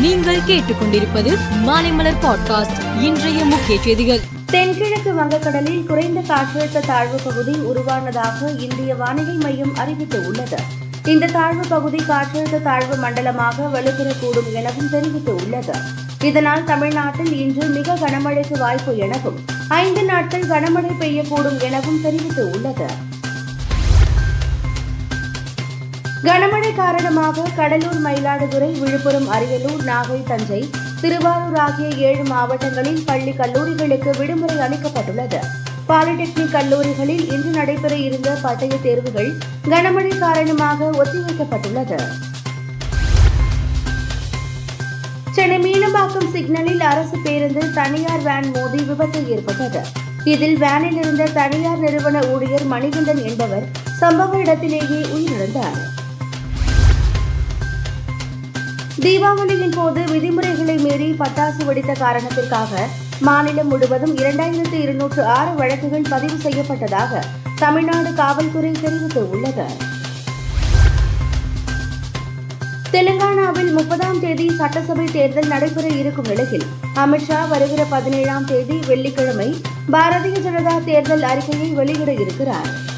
நீங்கள் கேட்டுக்கொண்டிருப்பது மாலைமலர் பாட்காஸ்ட். இன்றைய முக்கிய செய்திகள். தென்கிழக்கு வங்கக்கடலில் குறைந்த காற்றழுத்த தாழ்வு பகுதி உருவானதாக இந்திய வானிலை மையம் அறிவித்துள்ளது. இந்த தாழ்வு பகுதி காற்றழுத்த தாழ்வு மண்டலமாக வலுப்பெறக்கூடும் எனவும் தெரிவித்துள்ளது. இதனால் தமிழ்நாட்டில் இன்று மிக கனமழைக்கு வாய்ப்பு எனவும் ஐந்து நாட்கள் கனமழை பெய்யக்கூடும் எனவும் தெரிவித்துள்ளது. கனமழை காரணமாக கடலூர் மயிலாடுதுறை விழுப்புரம் அரியலூர் நாகை தஞ்சை திருவாரூர் ஆகிய ஏழு மாவட்டங்களில் பள்ளி கல்லூரிகளுக்கு விடுமுறை அளிக்கப்பட்டுள்ளது. பாலிடெக்னிக் கல்லூரிகளில் இன்று நடைபெற இருந்த பட்டய தேர்வுகள் கனமழை காரணமாக ஒத்திவைக்கப்பட்டுள்ளது. சென்னை மீனம்பாக்கம் சிக்னலில் அரசு பேருந்து தனியார் வேன் மோதி விபத்து ஏற்பட்டது. இதில் வேனில் இருந்த தனியார் நிறுவன ஊழியர் மணிகண்டன் என்பவர் சம்பவ இடத்திலேயே உயிரிழந்தார். தீபாவளியின் போது விதிமுறைகளை மீறி பட்டாசு வெடித்த காரணத்திற்காக மாநிலம் முழுவதும் இரண்டாயிரத்து இருநூற்று ஆறு வழக்குகள் பதிவு செய்யப்பட்டதாக தமிழ்நாடு காவல்துறை தெரிவித்துள்ளது. தெலுங்கானாவில் முப்பதாம் தேதி சட்டசபை தேர்தல் நடைபெற இருக்கும் நிலையில் அமித்ஷா வருகிற பதினேழாம் தேதி வெள்ளிக்கிழமை பாரதிய ஜனதா தேர்தல் அறிக்கையை வெளியிட இருக்கிறார்.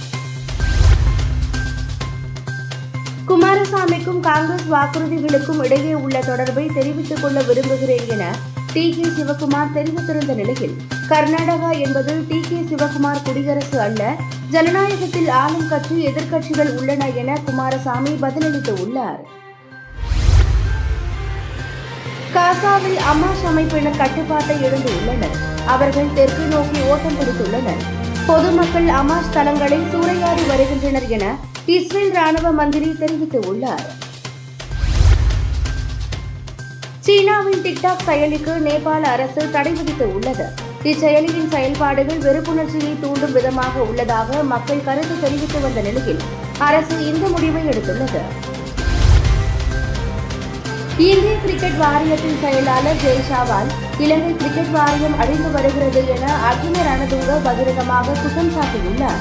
குமாரசாமிக்கும் காங்கிரஸ் வாக்குறுதிகளுக்கும் இடையே உள்ள தொடர்பை தெரிவித்துக் கொள்ள விரும்புகிறேன் என டி கே சிவகுமார் தெரிவித்திருந்த நிலையில் கர்நாடகா என்பது டி கே சிவகுமார் குடியரசு அல்ல ஜனநாயகத்தில் ஆளும் கட்சி எதிர்க்கட்சிகள் உள்ளன என குமாரசாமி பதிலளித்து உள்ளார். காசாவில் அமாஷ் அமைப்பினர் கட்டுப்பாட்டை இழந்து உள்ளனர். அவர்கள் தெற்கு நோக்கி ஓட்டம் பிடித்துள்ளனர். பொதுமக்கள் அமாஷ் தளங்களை சூறையாடி வருகின்றனர் என இஸ்ரேல் ராணுவ மந்திரி தெரிவித்துள்ளார். சீனாவின் டிக்டாக் செயலிக்கு நேபாள அரசு தடை விதித்து உள்ளது இச்செயலியின் செயல்பாடுகள் வெறுப்புணர்ச்சியை தூண்டும் விதமாக உள்ளதாக மக்கள் கருத்து தெரிவித்து வந்த நிலையில் அரசு இந்த முடிவை எடுத்துள்ளது. இந்திய கிரிக்கெட் வாரியத்தின் செயலாளர் ஜெய்ஷாவால் இலங்கை கிரிக்கெட் வாரியம் அழிந்து வருகிறது என அர்ஜுன ரணதுங்க பகிரங்கமாக குற்றம் சாட்டியுள்ளார்.